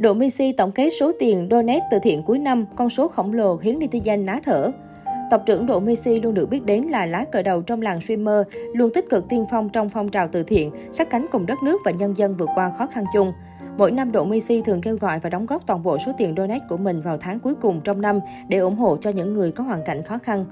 Độ Messi tổng kết số tiền donate từ thiện cuối năm, con số khổng lồ khiến netizen ná thở. Tộc trưởng Độ Messi luôn được biết đến là lá cờ đầu trong làng streamer, luôn tích cực tiên phong trong phong trào từ thiện, sát cánh cùng đất nước và nhân dân vượt qua khó khăn chung. Mỗi năm, Độ Messi thường kêu gọi và đóng góp toàn bộ số tiền donate của mình vào tháng cuối cùng trong năm để ủng hộ cho những người có hoàn cảnh khó khăn.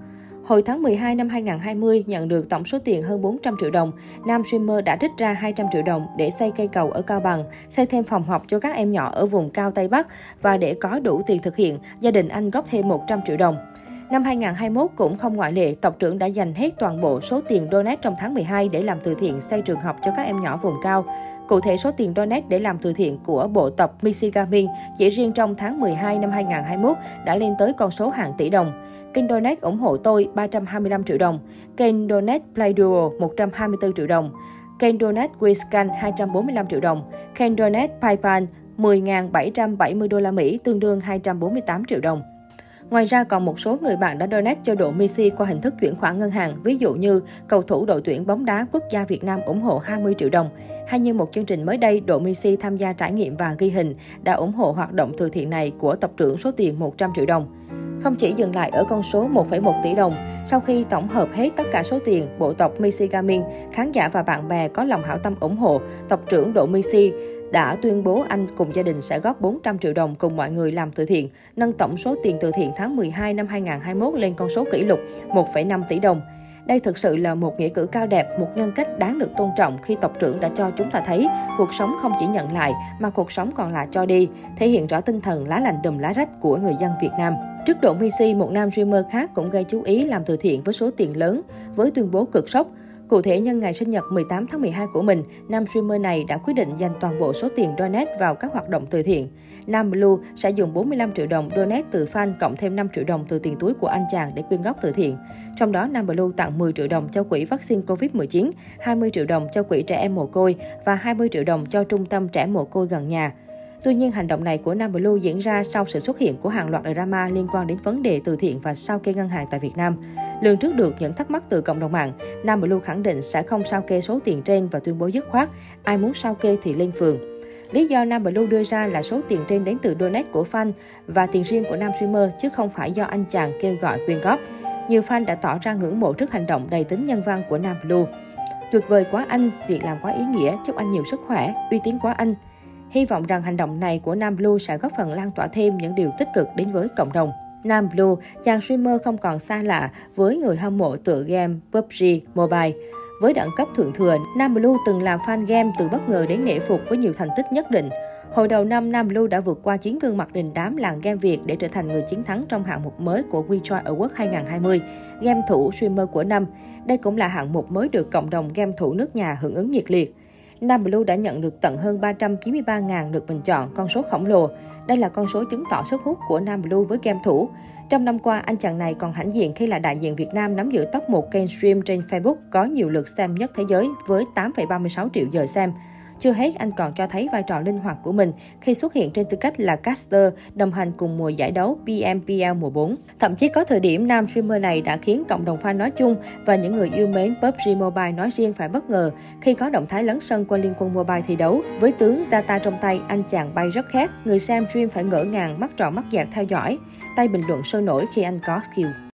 Hồi tháng 12 năm 2020, nhận được tổng số tiền hơn 400 triệu đồng, nam streamer đã trích ra 200 triệu đồng để xây cây cầu ở Cao Bằng, xây thêm phòng học cho các em nhỏ ở vùng cao Tây Bắc và để có đủ tiền thực hiện, gia đình anh góp thêm 100 triệu đồng. Năm 2021 cũng không ngoại lệ, tộc trưởng đã dành hết toàn bộ số tiền donate trong tháng 12 để làm từ thiện xây trường học cho các em nhỏ vùng cao. Cụ thể, số tiền donate để làm từ thiện của bộ tộc Michigamin chỉ riêng trong tháng 12 năm 2021 đã lên tới con số hàng tỷ đồng. Kênh Donate ủng hộ tôi 325 triệu đồng. Kênh Donate Play Duo 124 triệu đồng. Kênh Donate Wiscan 245 triệu đồng. Kênh Donate PayPal 10.770 đô la Mỹ tương đương 248 triệu đồng. Ngoài ra, còn một số người bạn đã donate cho độ Messi qua hình thức chuyển khoản ngân hàng, ví dụ như cầu thủ đội tuyển bóng đá quốc gia Việt Nam ủng hộ 20 triệu đồng. Hay như một chương trình mới đây, độ Messi tham gia trải nghiệm và ghi hình đã ủng hộ hoạt động từ thiện này của tập trưởng số tiền 100 triệu đồng. Không chỉ dừng lại ở con số 1,1 tỷ đồng, sau khi tổng hợp hết tất cả số tiền, bộ tộc Michigamin, khán giả và bạn bè có lòng hảo tâm ủng hộ, tộc trưởng Độ Michi đã tuyên bố anh cùng gia đình sẽ góp 400 triệu đồng cùng mọi người làm từ thiện, nâng tổng số tiền từ thiện tháng 12 năm 2021 lên con số kỷ lục 1,5 tỷ đồng. Đây thực sự là một nghĩa cử cao đẹp, một nhân cách đáng được tôn trọng khi tộc trưởng đã cho chúng ta thấy cuộc sống không chỉ nhận lại mà cuộc sống còn là cho đi, thể hiện rõ tinh thần lá lành đùm lá rách của người dân Việt Nam. Trước độ Messi, một nam streamer khác cũng gây chú ý làm từ thiện với số tiền lớn, với tuyên bố cực sốc. Cụ thể, nhân ngày sinh nhật 18 tháng 12 của mình, nam streamer này đã quyết định dành toàn bộ số tiền donate vào các hoạt động từ thiện. Nam Blue sẽ dùng 45 triệu đồng donate từ fan cộng thêm 5 triệu đồng từ tiền túi của anh chàng để quyên góp từ thiện. Trong đó, Nam Blue tặng 10 triệu đồng cho quỹ vaccine COVID-19, 20 triệu đồng cho quỹ trẻ em mồ côi và 20 triệu đồng cho trung tâm trẻ mồ côi gần nhà. Tuy nhiên, hành động này của Nam Blue diễn ra sau sự xuất hiện của hàng loạt drama liên quan đến vấn đề từ thiện và sao kê ngân hàng tại Việt Nam. Lường trước được những thắc mắc từ cộng đồng mạng, Nam Blue khẳng định sẽ không sao kê số tiền trên và tuyên bố dứt khoát, ai muốn sao kê thì lên phường. Lý do Nam Blue đưa ra là số tiền trên đến từ donate của fan và tiền riêng của nam streamer chứ không phải do anh chàng kêu gọi quyên góp. Nhiều fan đã tỏ ra ngưỡng mộ trước hành động đầy tính nhân văn của Nam Blue. Tuyệt vời quá anh, việc làm quá ý nghĩa, chúc anh nhiều sức khỏe, uy tín quá anh. Hy vọng rằng hành động này của Nam Blue sẽ góp phần lan tỏa thêm những điều tích cực đến với cộng đồng. Nam Blue, chàng streamer không còn xa lạ với người hâm mộ tựa game PUBG Mobile. Với đẳng cấp thượng thừa, Nam Blue từng làm fan game từ bất ngờ đến nể phục với nhiều thành tích nhất định. Hồi đầu năm, Nam Blue đã vượt qua chiến gương mặt đình đám làng game Việt để trở thành người chiến thắng trong hạng mục mới của WeChat Award 2020, game thủ streamer của năm. Đây cũng là hạng mục mới được cộng đồng game thủ nước nhà hưởng ứng nhiệt liệt. Nam Blue đã nhận được tận hơn 393.000 lượt bình chọn, con số khổng lồ. Đây là con số chứng tỏ sức hút của Nam Blue với game thủ. Trong năm qua, anh chàng này còn hãnh diện khi là đại diện Việt Nam nắm giữ top 1 kênh stream trên Facebook có nhiều lượt xem nhất thế giới với 8,36 triệu giờ xem. Chưa hết, anh còn cho thấy vai trò linh hoạt của mình khi xuất hiện trên tư cách là caster, đồng hành cùng mùa giải đấu PMPL mùa 4. Thậm chí có thời điểm nam streamer này đã khiến cộng đồng fan nói chung và những người yêu mến PUBG Mobile nói riêng phải bất ngờ khi có động thái lấn sân qua Liên quân Mobile thi đấu. Với tướng Zata trong tay, anh chàng bay rất khác, người xem stream phải ngỡ ngàng, mắt tròn mắt dạt theo dõi. Tay bình luận sôi nổi khi anh có skill.